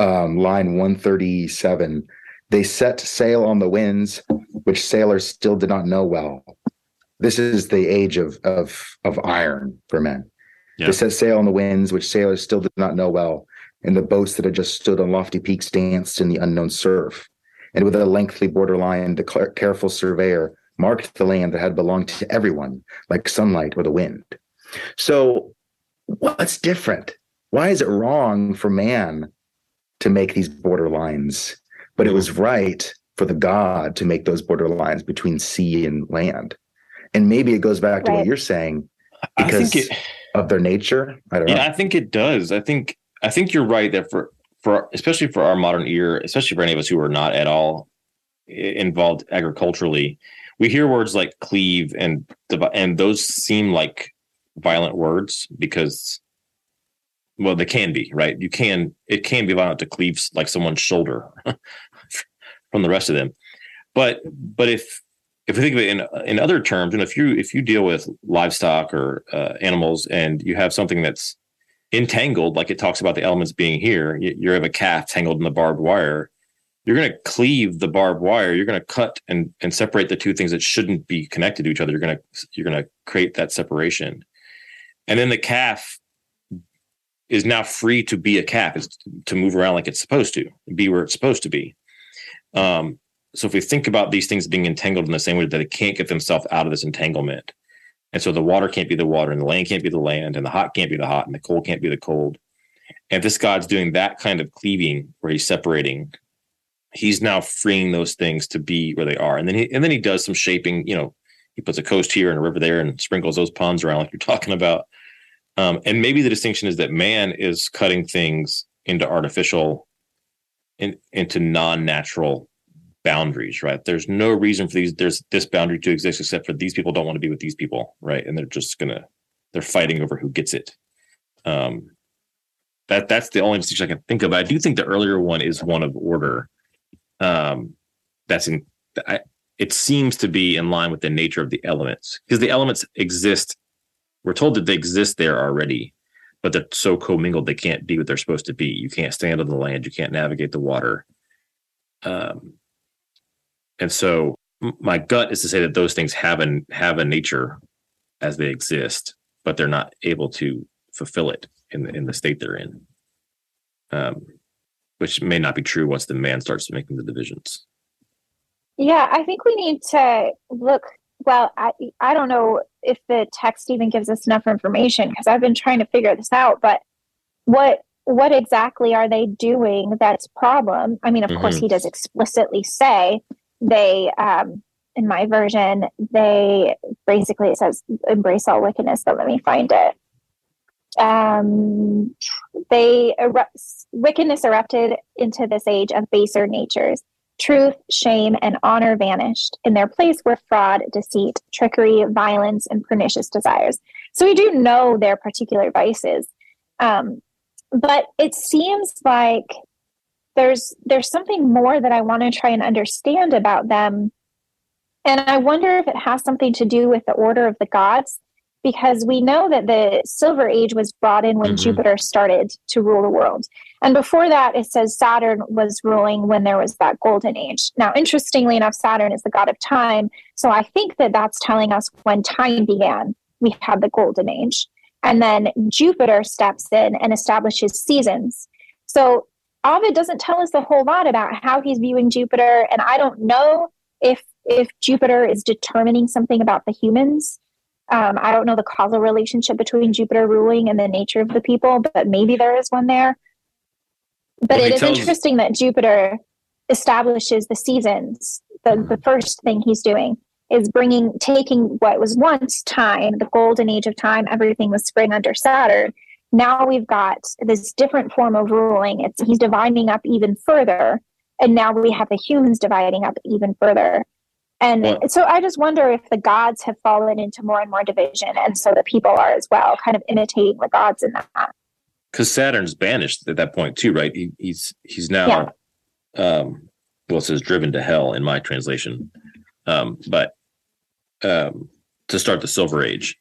um, line 137 they set sail on the winds which sailors still did not know well. This is the age of of of iron for men. Yeah. they set sail on the winds which sailors still did not know well and the boats that had just stood on lofty peaks danced in the unknown surf and with a lengthy borderline the careful surveyor marked the land that had belonged to everyone like sunlight or the wind so what's different why is it wrong for man to make these border lines, but it was right for the God to make those border lines between sea and land. And maybe it goes back to right. what you're saying because it, of their nature. I don't yeah, know. I think it does. I think I think you're right that for for especially for our modern ear, especially for any of us who are not at all involved agriculturally, we hear words like cleave and and those seem like violent words because well they can be right? You can it can be violent to cleave like someone's shoulder <laughs> from the rest of them. But but if if we think of it in in other terms and if you if you deal with livestock or uh, animals and you have something that's entangled like it talks about the elements being here you, have a calf tangled in the barbed wire. You're going to cleave the barbed wire. You're going to cut and and separate the two things that shouldn't be connected to each other. You're going to you're going to create that separation. And then the calf is now free to be a calf, is to move around like it's supposed to, be where it's supposed to be. Um, so if we think about these things being entangled in the same way that it can't get themselves out of this entanglement, And so the water can't be the water, and the land can't be the land, and the hot can't be the hot, and the cold can't be the cold. And if this God's doing that kind of cleaving where he's separating, he's now freeing those things to be where they are. And then he and then he does some shaping, you know, he puts a coast here and a river there and sprinkles those ponds around like you're <laughs> talking about. Um, and maybe the distinction is that man is cutting things into artificial in, into non-natural boundaries, right? There's no reason for these. There's this boundary to exist except for these people don't want to be with these people, right? And they're just gonna they're fighting over who gets it. Um, that that's the only distinction I can think of. I do think the earlier one is one of order. Um, that's in. I, it seems to be in line with the nature of the elements because the elements exist. We're told that they exist there already, but they're so commingled they can't be what they're supposed to be. You can't stand on the land. You can't navigate the water. Um, and so my gut is to say that those things have an have a nature as they exist, but they're not able to fulfill it in the, in the state they're in. Um, which may not be true once the man starts making the divisions. Yeah, I think we need to look. Well, I I don't know if the text even gives us enough information because I've been trying to figure this out. But what what exactly are they doing that's problem? I mean, of mm-hmm. course, he does explicitly say they um, in my version they basically it says embrace all wickedness but let me find it. Um, they wickedness erupted into this age of baser natures. Truth shame and honor vanished in their place were fraud deceit trickery violence and pernicious desires. So we do know their particular vices. Um, but it seems like there's there's something more that I want to try and understand about them. And I wonder if it has something to do with the order of the gods, because we know that the Silver Age was brought in when mm-hmm. Jupiter started to rule the world. And before that, it says Saturn was ruling when there was that Golden Age. Now, interestingly enough, Saturn is the god of time. So I think that that's telling us when time began, we had the Golden Age. And then Jupiter steps in and establishes seasons. So Ovid doesn't tell us a whole lot about how he's viewing Jupiter, and I don't know if if Jupiter is determining something about the humans. Um, I don't know the causal relationship between Jupiter ruling and the nature of the people, but maybe there is one there. But well, it is tells- interesting that Jupiter establishes the seasons. The, the first thing he's doing is bringing, taking what was once time, the golden age of time, everything was spring under Saturn, now we've got this different form of ruling. It's he's dividing up even further, and now we have the humans dividing up even further. And so I just wonder if the gods have fallen into more and more division, and so the people are as well, kind of imitating the gods in that. Because Saturn's banished at that point too, right? He, he's he's now, yeah. um, well, it says driven to hell in my translation, um, but um, to start the Silver Age,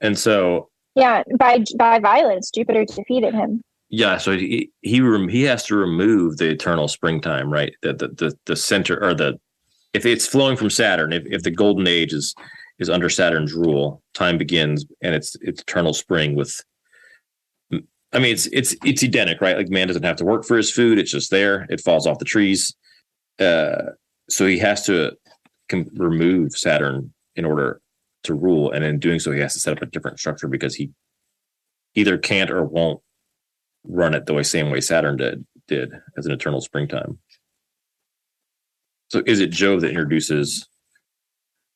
and so yeah, by by violence, Jupiter defeated him. Yeah, so he he he has to remove the eternal springtime, right? The the the, the center or the if it's flowing from Saturn, if, if the golden age is is under Saturn's rule, time begins and it's it's eternal spring with I mean it's it's it's Edenic, right? Like man doesn't have to work for his food, it's just there, it falls off the trees. Uh so he has to com- remove Saturn in order to rule, and in doing so, he has to set up a different structure because he either can't or won't run it the way same way Saturn did did as an eternal springtime. So, is it Jove that introduces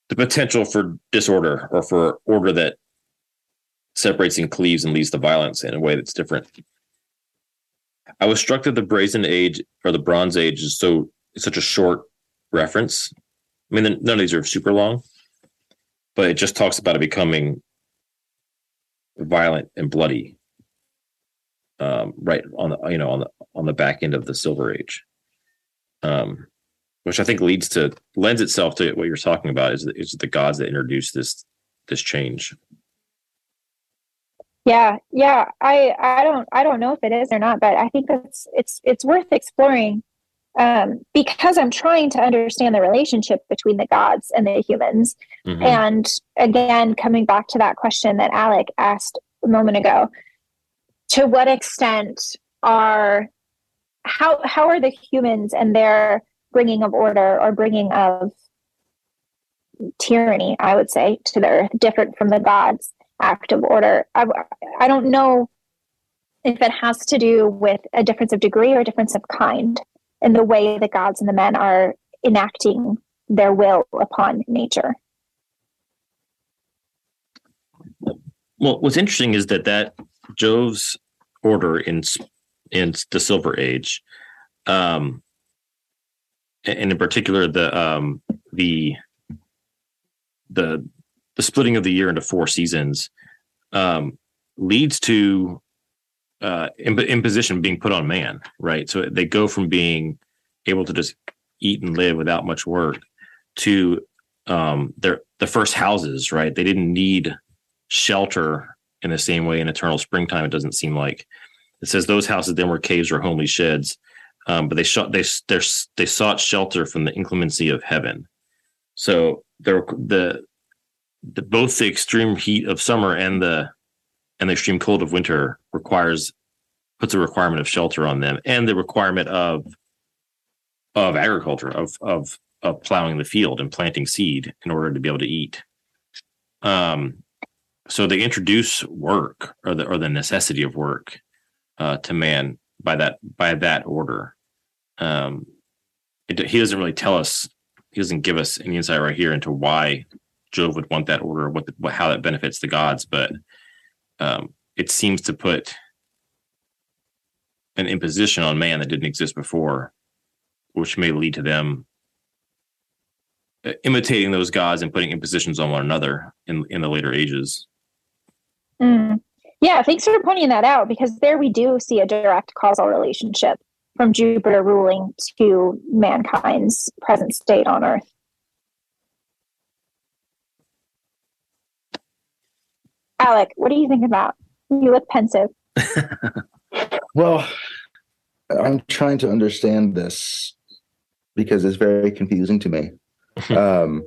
the potential for disorder or for order that separates and cleaves and leads to violence in a way that's different? I was struck that the Brazen Age or the Bronze Age is so such a short reference. I mean, none of these are super long, but it just talks about it becoming violent and bloody um, right on the you know on the on the back end of the silver age. Um, which i think leads to lends itself to what you're talking about is, is the gods that introduce this this change. Yeah yeah i i don't i don't know if it is or not but i think it's it's it's worth exploring um, because I'm trying to understand the relationship between the gods and the humans. Mm-hmm. And again, coming back to that question that Alec asked a moment ago, to what extent are how how are the humans and their bringing of order or bringing of tyranny, I would say, to the earth, different from the gods' act of order. I, I don't know if it has to do with a difference of degree or a difference of kind in the way the gods and the men are enacting their will upon nature. Well, what's interesting is that that Jove's order in in the Silver Age, um, and in particular the um, the the the splitting of the year into four seasons, um, leads to uh, imposition being put on man, right? So they go from being able to just eat and live without much work to um, their the first houses, right? They didn't need shelter in the same way in eternal springtime. It doesn't seem like it says those houses then were caves or homely sheds, um, but they shot they they sought shelter from the inclemency of heaven. So there the, the both the extreme heat of summer and the and the extreme cold of winter requires puts a requirement of shelter on them and the requirement of of agriculture of of of plowing the field and planting seed in order to be able to eat. Um so they introduce work or the or the necessity of work uh to man by that by that order. Um it, he doesn't really tell us he doesn't give us any insight right here into why Jove would want that order, what, the, what how that benefits the gods, but um, it seems to put an imposition on man that didn't exist before, which may lead to them uh, imitating those gods and putting impositions on one another in in the later ages. Mm. Yeah, thanks for pointing that out because there we do see a direct causal relationship from Jupiter ruling to mankind's present state on Earth. Alec, what do you think about? You look pensive. <laughs> well, I'm trying to understand this because it's very confusing to me. <laughs> Um,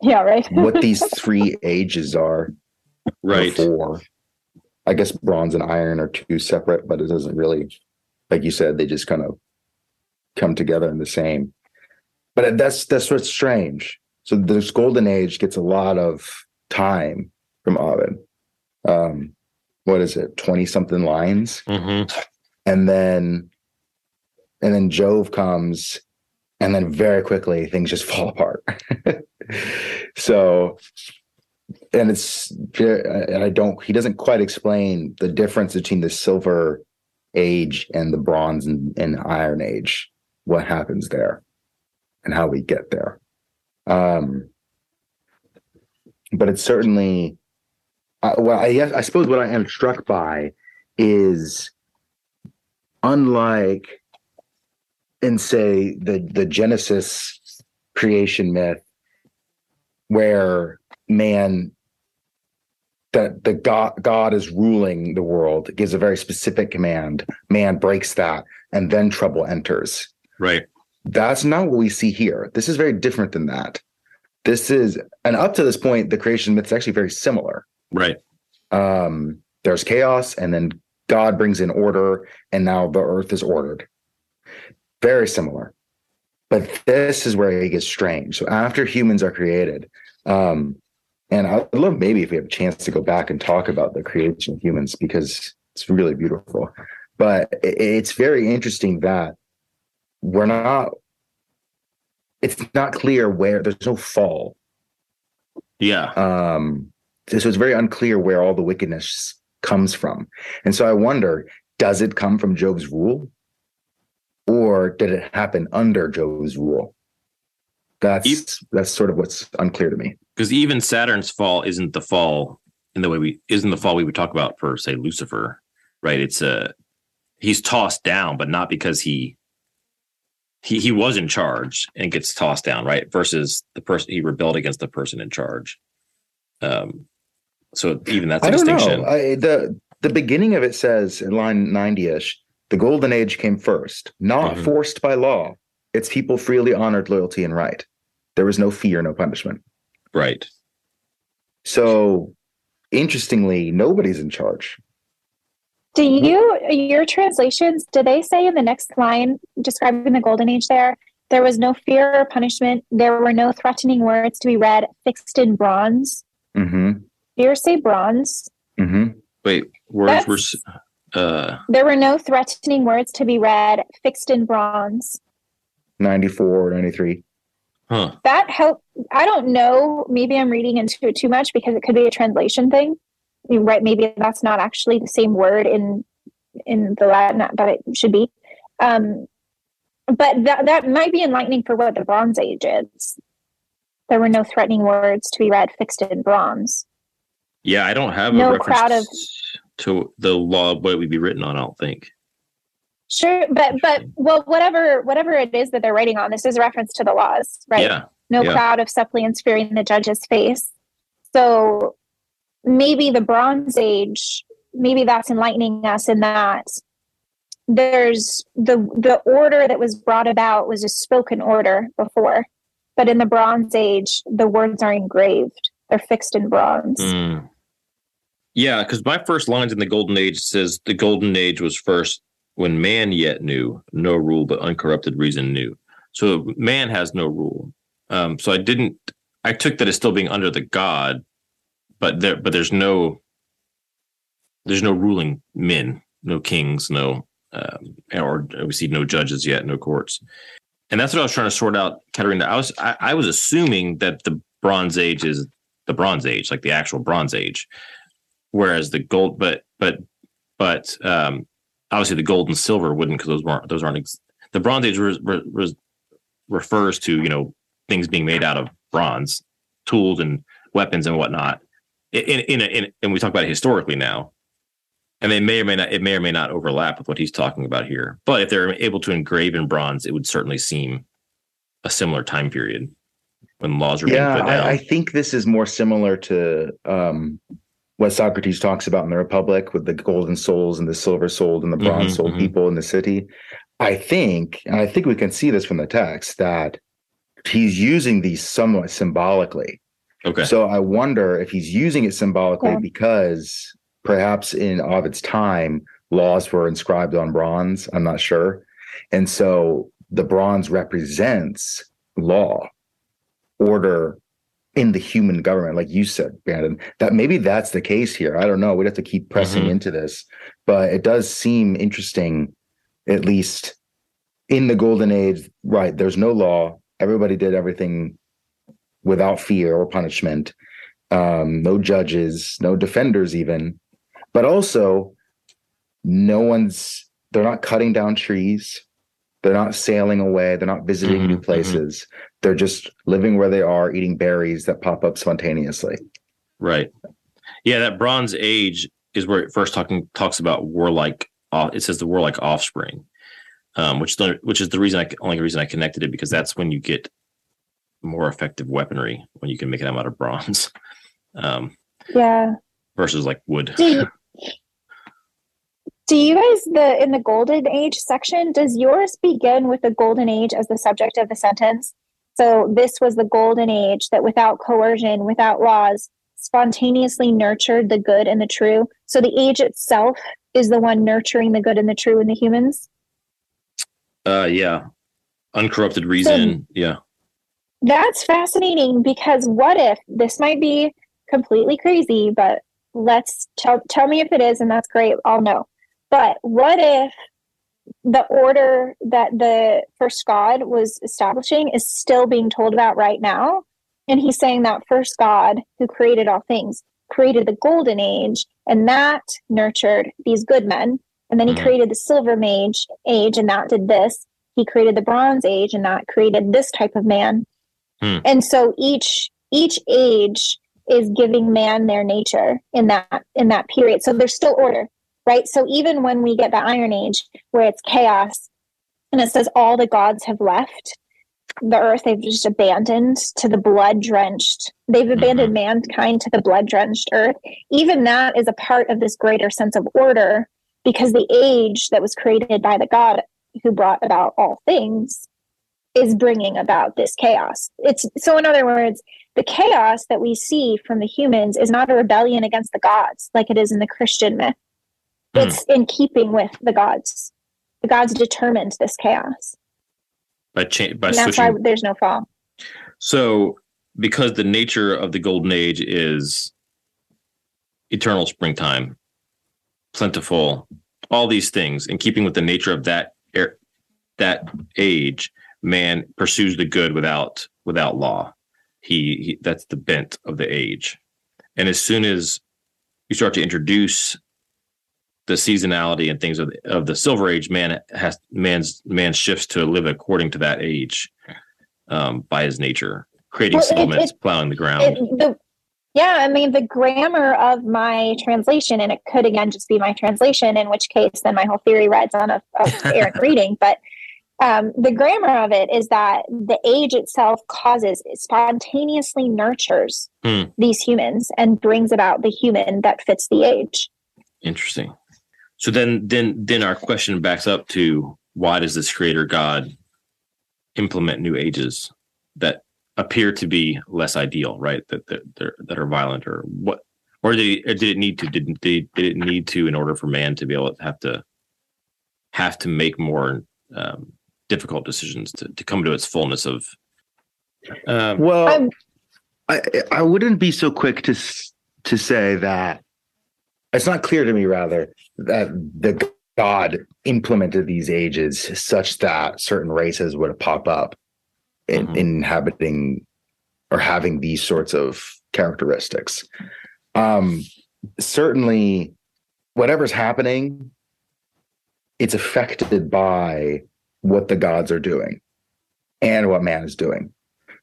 yeah, right. what <laughs> these three ages are. Right. Before. I guess bronze and iron are two separate, but it doesn't really, like you said, they just kind of come together in the same. But that's that's what's strange. So this golden age gets a lot of time from Ovid. Um, what is it, 20 something lines? Mm-hmm. And then, and then Jove comes and then very quickly things just <laughs> fall apart. <laughs> so, and it's, and I don't, he doesn't quite explain the difference between the silver age and the bronze and, and iron age, what happens there and how we get there. Um, but it's certainly well, I, I suppose what I am struck by is unlike in say the the Genesis creation myth, where man that the God God is ruling the world, gives a very specific command. Man breaks that, and then trouble enters. Right. That's not what we see here. This is very different than that. This is, and up to this point, the creation myth is actually very similar. Right. Um, there's chaos, and then God brings in order, and now the earth is ordered. Very similar. But this is where it gets strange. So after humans are created, um, and I'd love maybe if we have a chance to go back and talk about the creation of humans because it's really beautiful. But it's very interesting that we're not, it's not clear where there's no fall. Yeah. Um, so it's very unclear where all the wickedness comes from. And so I wonder, does it come from Jove's rule? Or did it happen under Jove's rule? That's that's sort of what's unclear to me. Because even Saturn's fall isn't the fall in the way we isn't the fall we would talk about for say Lucifer, right? It's a he's tossed down, but not because he he he was in charge and gets tossed down, right? Versus the person he rebelled against the person in charge. Um, so even that's a I don't distinction. Know. I, the the beginning of it says in line 90ish, the golden age came first, not mm-hmm. forced by law. Its people freely honored loyalty and right. There was no fear, no punishment. Right. So interestingly, nobody's in charge. Do you your translations, do they say in the next line describing the golden age there There was no fear or punishment. There were no threatening words to be read fixed in bronze. Mm-hmm. Fear say bronze. Mm-hmm. Wait, words were. Uh, there were no threatening words to be read fixed in bronze. 94 or 93. Huh. That help. I don't know. Maybe I'm reading into it too much because it could be a translation thing. I mean, right? Maybe that's not actually the same word in in the Latin but it should be. Um, but that that might be enlightening for what the Bronze Age is. There were no threatening words to be read fixed in bronze. Yeah, I don't have no a crowd of to the law of what would be written on. I don't think. Sure, but but well, whatever whatever it is that they're writing on, this is a reference to the laws, right? Yeah. No yeah. crowd of suppliants fearing the judge's face. So maybe the Bronze Age, maybe that's enlightening us in that there's the the order that was brought about was a spoken order before, but in the Bronze Age, the words are engraved; they're fixed in bronze. Mm. Yeah, because my first lines in the Golden Age says the Golden Age was first when man yet knew no rule but uncorrupted reason knew. So man has no rule. Um, so I didn't. I took that as still being under the God, but there, but there's no, there's no ruling men, no kings, no, um, or we see no judges yet, no courts, and that's what I was trying to sort out, Katerina. I was, I, I was assuming that the Bronze Age is the Bronze Age, like the actual Bronze Age, whereas the gold, but, but, but, um, obviously the gold and silver wouldn't because those weren't those aren't ex- the bronze age re- re- refers to you know things being made out of bronze tools and weapons and whatnot in in, in, and we talk about it historically now and they may or may not it may or may not overlap with what he's talking about here but if they're able to engrave in bronze it would certainly seem a similar time period when laws are yeah being put down. I, I think this is more similar to um what Socrates talks about in the Republic with the golden souls and the silver souled and the bronze souled mm-hmm, people in the city. I think, and I think we can see this from the text, that he's using these somewhat symbolically. Okay. So I wonder if he's using it symbolically yeah. because perhaps in Ovid's time, laws were inscribed on bronze. I'm not sure. And so the bronze represents law, order, in the human government, like you said, Brandon, that maybe that's the case here. I don't know. We'd have to keep pressing mm-hmm. into this, but it does seem interesting, at least in the golden age. Right. There's no law. Everybody did everything without fear or punishment. Um, no judges, no defenders, even. But also, no one's, they're not cutting down trees. They're not sailing away. They're not visiting mm-hmm, new places. Mm-hmm. They're just living where they are, eating berries that pop up spontaneously. Right. Yeah, that Bronze Age is where it first talking talks about warlike. Uh, it says the warlike offspring, um, which the, which is the reason I only reason I connected it because that's when you get more effective weaponry when you can make it out of bronze. <laughs> Um, yeah. Versus like wood. Do you, do you guys the in the golden age section? Does yours begin with the golden age as the subject of the sentence? So this was the golden age that without coercion, without laws, spontaneously nurtured the good and the true. So the age itself is the one nurturing the good and the true in the humans. Uh, yeah, uncorrupted reason. So yeah, that's fascinating because what if this might be completely crazy, but let's tell tell me if it is, and that's great. I'll know. But what if the order that the first God was establishing is still being told about right now. And he's saying that first God who created all things created the golden age, and that nurtured these good men. And then he mm-hmm. created the silver mage age, and that did this. He created the bronze age, and that created this type of man. Mm. And so each each age is giving man their nature in that in that period. So there's still order right? So even when we get the Iron Age, where it's chaos, and it says all the gods have left the earth, they've just abandoned to the blood drenched, they've abandoned mm-hmm. mankind to the blood drenched earth. Even that is a part of this greater sense of order because the age that was created by the God who brought about all things is bringing about this chaos. It's so, in other words, the chaos that we see from the humans is not a rebellion against the gods like it is in the Christian myth. Hmm. It's in keeping with the gods. The gods determined this chaos. by change by And that's why there's no fall. So because the nature of the golden age is eternal springtime, plentiful, all these things, in keeping with the nature of that er- that age, man pursues the good without without law. He, he that's the bent of the age, and as soon as you start to introduce the seasonality and things of the, of the silver age, man has man's man shifts to live according to that age um, by his nature, creating Well, settlements, plowing the ground. It, the, yeah, I mean, the grammar of my translation, and it could again just be my translation, in which case then my whole theory rides on a, a <laughs> errant reading. But um, the grammar of it is that the age itself causes, it spontaneously nurtures Hmm. these humans and brings about the human that fits the age. Interesting. So then, then, then our question backs up to why does this Creator God implement new ages that appear to be less ideal, right? That that that, that are violent, or what? Or did it, or did it need to? Did, did did it need to in order for man to be able to have to have to make more um, difficult decisions to, to come to its fullness of? Um, Well, I'm- I I wouldn't be so quick to to say that it's not clear to me rather that the God implemented these ages such that certain races would pop up in, Mhm. inhabiting or having these sorts of characteristics. Um, certainly, whatever's happening, it's affected by what the gods are doing and what man is doing.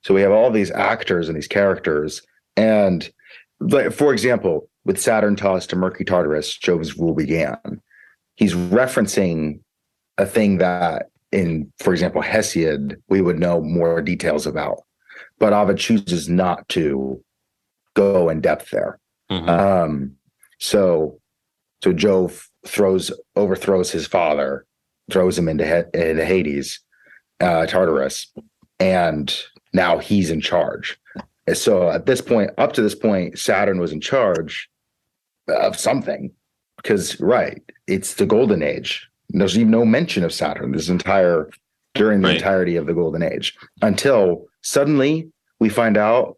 So we have all these actors and these characters, and like for example, with Saturn tossed to Murky Tartarus, Jove's rule began. He's referencing a thing that in, for example, Hesiod, we would know more details about. But Ovid chooses not to go in depth there. mhm. Um, so, so Jove throws overthrows his father, throws him into, he- into Hades, uh, Tartarus, and now he's in charge. So at this point, up to this point, Saturn was in charge of something because right, it's the golden age. There's even no mention of Saturn this entire during the Right. entirety of the golden age until suddenly we find out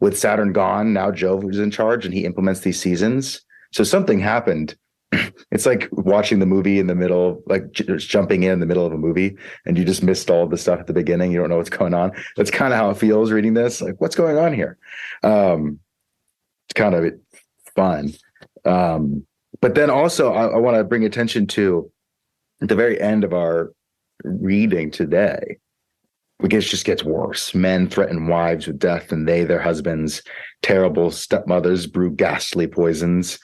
with Saturn gone, now Jove is in charge and he implements these seasons. So something happened. <clears throat> It's like watching the movie in the middle, like j- jumping in the middle of a movie, and you just missed all the stuff at the beginning. You don't know what's going on. That's kind of how it feels reading this. Like, what's going on here? Um, it's kind of fun. Um, but then also, I, I want to bring attention to at the very end of our reading today. It just gets worse. Men threaten wives with death, and they their husbands. Terrible stepmothers brew ghastly poisons.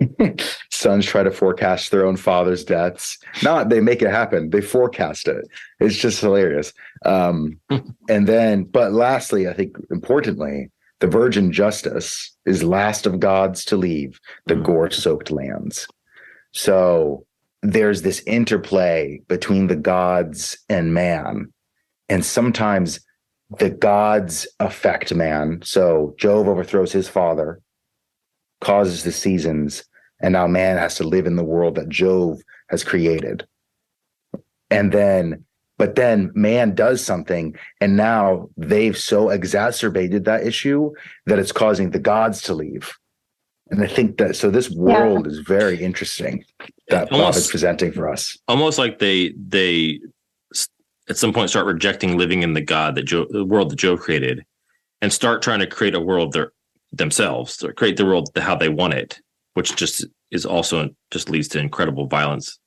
<laughs> Sons try to forecast their own father's deaths. Not they make it happen; they forecast it. It's just hilarious. Um, <laughs> and then, but lastly, I think importantly, the virgin justice is last of gods to leave the Mhm. gore-soaked lands. So there's this interplay between the gods and man, and sometimes the gods affect man. So Jove overthrows his father, causes the seasons, and now man has to live in the world that Jove has created. And then, but then man does something, and now they've so exacerbated that issue that it's causing the gods to leave. And I think that so this world is very interesting that Bob Almost- is presenting for us. almost like they they at some point start rejecting living in the God that Jove, the world that Jove created, and start trying to create a world their, themselves, or create the world how they want it, which just is also just leads to incredible violence,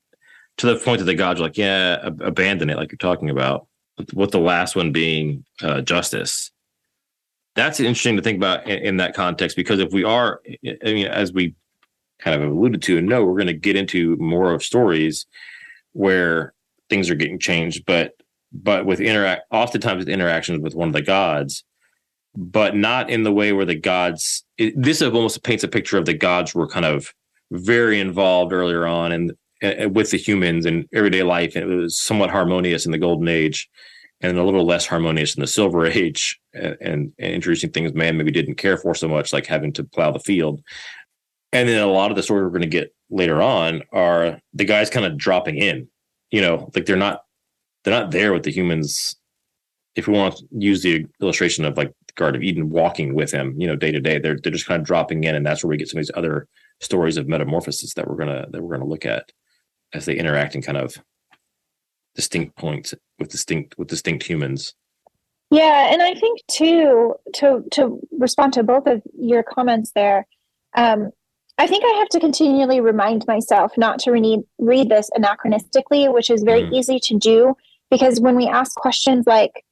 to the point that the gods are like, yeah, ab- abandon it, like you're talking about. With- the last one being uh, justice. That's interesting to think about in, in that context because if we are, I mean, as we kind of alluded to and know, we're going to get into more of stories where things are getting changed, but but with interact oftentimes with interactions with one of the gods, but not in the way where the gods. It, this almost paints a picture of the gods were kind of very involved earlier on and with the humans and everyday life, and it was somewhat harmonious in the golden age, and a little less harmonious in the silver <laughs> age, and, and, and introducing things man maybe didn't care for so much, like having to plow the field. And then a lot of the stories we're going to get later on are the guys kind of dropping in, you know, like they're not they're not there with the humans. If we want to use the illustration of like the Garden of Eden walking with him, you know, day to day, they're they're just kind of dropping in, and that's where we get some of these other stories of metamorphosis that we're gonna that we're gonna look at as they interact in kind of distinct points with distinct with distinct humans. Yeah, and I think too to to respond to both of your comments there. Um, I think I have to continually remind myself not to read read this anachronistically, which is very mm. easy to do because when we ask questions like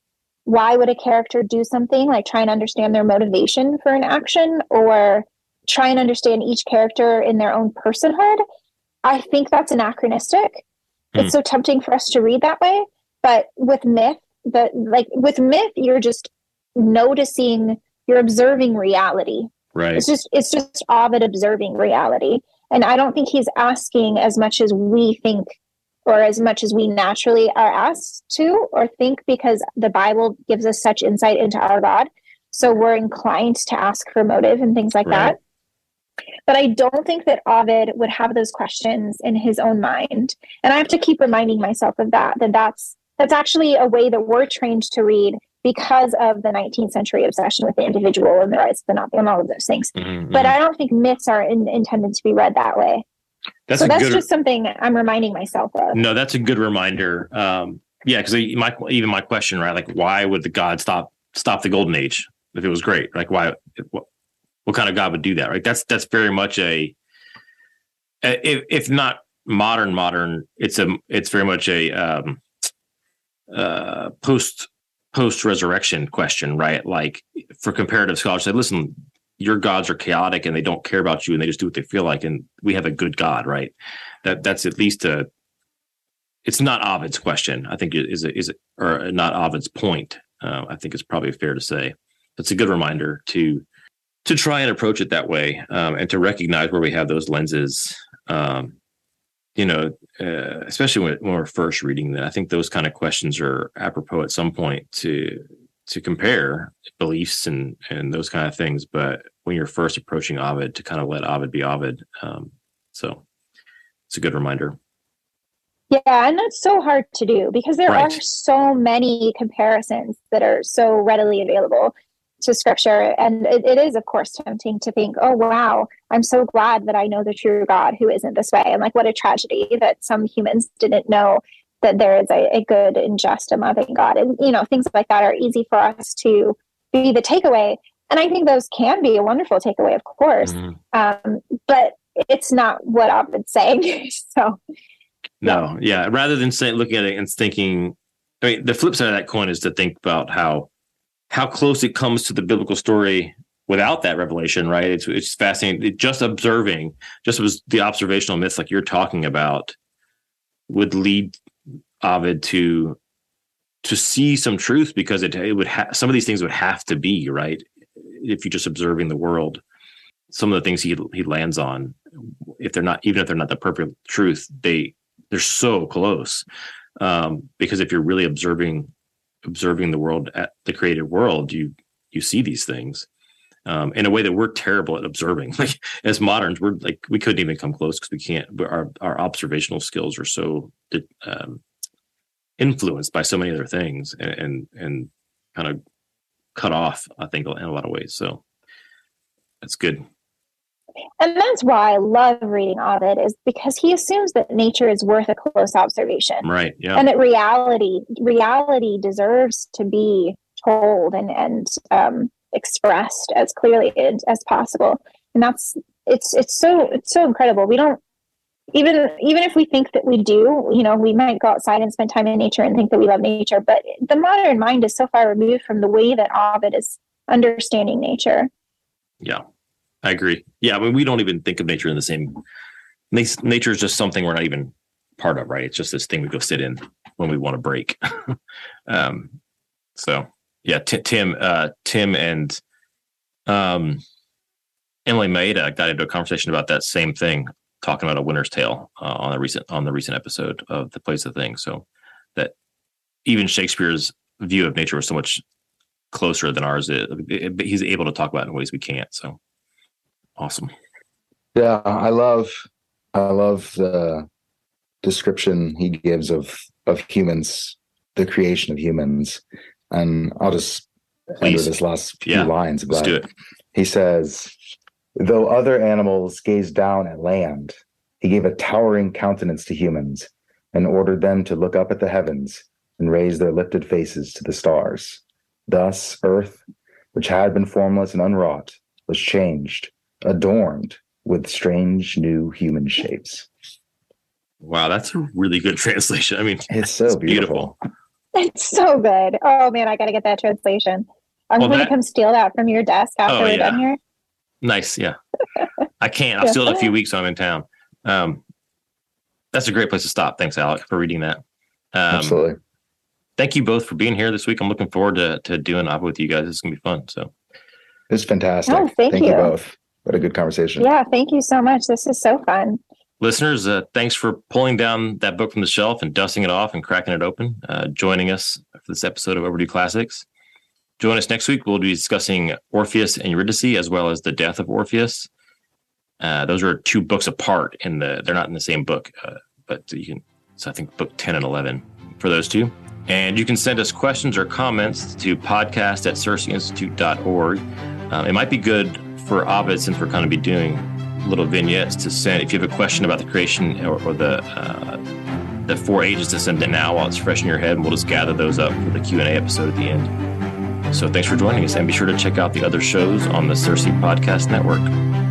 why would a character do something like try and understand their motivation for an action or try and understand each character in their own personhood i think that's anachronistic. Mm. it's so tempting for us to read that way but with myth the like with myth you're just noticing you're observing reality. Right. It's just it's just ovid observing reality. And i don't think he's asking as much as we think or as much as we naturally are asked to or think because the bible gives us such insight into our god. So we're inclined to ask for motive and things like right. that but I don't think that Ovid would have those questions in his own mind. And I have to keep reminding myself of that, that that's, that's actually a way that we're trained to read because of the 19th century obsession with the individual and the rights of the not and all of those things. Mm-hmm. But I don't think myths are in, intended to be read that way. That's so that's good, just something I'm reminding myself of. No, that's a good reminder. Um, yeah, because my even my question, right? Like, why would the god stop stop the golden age if it was great? Like, why? What, kind of God would do that? Right? That's that's very much a if if not modern modern, it's a it's very much a um, uh, post post resurrection question, right? Like for comparative scholars, say, listen, your gods are chaotic and they don't care about you and they just do what they feel like, and we have a good God, right? That that's at least a it's not Ovid's question. I think is a, is a, or not Ovid's point. Uh, I think it's probably fair to say. It's a good reminder to to try and approach it that way um, and to recognize where we have those lenses um, you know uh, especially when, when, we're first reading that i think those kind of questions are apropos at some point to to compare beliefs and and those kind of things but when you're first approaching ovid to kind of let ovid be ovid um, so it's a good reminder. Yeah and that's so hard to do because there right. are so many comparisons that are so readily available to scripture. And it, it is, of course, tempting to think, oh, wow, I'm so glad that I know the true God who isn't this way. And like, what a tragedy that some humans didn't know that there is a, a good and just and loving God. And, you know, things like that are easy for us to be the takeaway. And I think those can be a wonderful takeaway, of course. Mm-hmm. Um, but it's not what I've been saying. <laughs> so, no, yeah. Rather than saying, looking at it and thinking, I mean, the flip side of that coin is to think about how how close it comes to the biblical story without that revelation, right? It's it's fascinating. It, just observing, just was the observational myths like you're talking about, would lead Ovid to to see some truth because it it would have some of these things would have to be right if you're just observing the world. Some of the things he he lands on, if they're not even if they're not the perfect truth, they they're so close. Um, because if you're really observing observing the world at the created world, you you see these things um, in a way that we're terrible at observing. <laughs> Like as moderns, we're like we couldn't even come close because we can't. Our our observational skills are so um, influenced by so many other things and, and and kind of cut off. I think in a lot of ways. So that's good. And that's why I love reading Ovid is because he assumes that nature is worth a close observation. Right. Yeah. And that reality reality deserves to be told and and um, expressed as clearly as possible. And that's it's it's so it's so incredible. We don't even even if we think that we do, you know, we might go outside and spend time in nature and think that we love nature, but the modern mind is so far removed from the way that Ovid is understanding nature. Yeah. I agree. Yeah, I mean, we don't even think of nature in the same. Nature is just something we're not even part of, right? It's just this thing we go sit in when we want to break. <laughs> um, so yeah, t- Tim, uh, Tim, and um, Emily Maeda got into a conversation about that same thing, talking about a Winter's Tale uh, on the recent on the recent episode of the Place of Things. So that even Shakespeare's view of nature was so much closer than ours is. He's able to talk about it in ways we can't. So awesome. Yeah, I love I love the description he gives of of humans the creation of humans. And I'll just Please. end with this last few yeah. lines. But Let's do it. He says, Though other animals gazed down at land, he gave a towering countenance to humans and ordered them to look up at the heavens and raise their lifted faces to the stars. Thus, earth, which had been formless and unwrought, was changed, adorned with strange new human shapes. Wow, that's a really good <laughs> translation. I mean, it's so it's beautiful. beautiful. It's so good. Oh man, I got to get that translation. I'm well, going to come steal that from your desk after oh, we're yeah. done here. Nice, yeah. <laughs> I can't. I'll steal it a few <laughs> weeks when I'm in town. Um, that's a great place to stop. Thanks, Alec, for reading that. Um, Absolutely. Thank you both for being here this week. I'm looking forward to to doing Ovid with you guys. It's gonna be fun. So it's fantastic. Oh, thank, thank you. you both. What a good conversation. Yeah, thank you so much. This is so fun. Listeners, uh, thanks for pulling down that book from the shelf and dusting it off and cracking it open, uh, joining us for this episode of Overdue Classics. Join us next week. We'll be discussing Orpheus and Eurydice as well as the death of Orpheus. Uh, those are two books apart in the they're not in the same book, uh, but you can. So I think book ten and eleven for those two. And you can send us questions or comments to podcast at circeinstitute.org. Um, it might be good for Ovid, since we're kind of be doing little vignettes to send. If you have a question about the creation or, or the uh, the four ages, to send it now while it's fresh in your head, and we'll just gather those up for the Q and A episode at the end. So thanks for joining us, and be sure to check out the other shows on the Circe Podcast Network.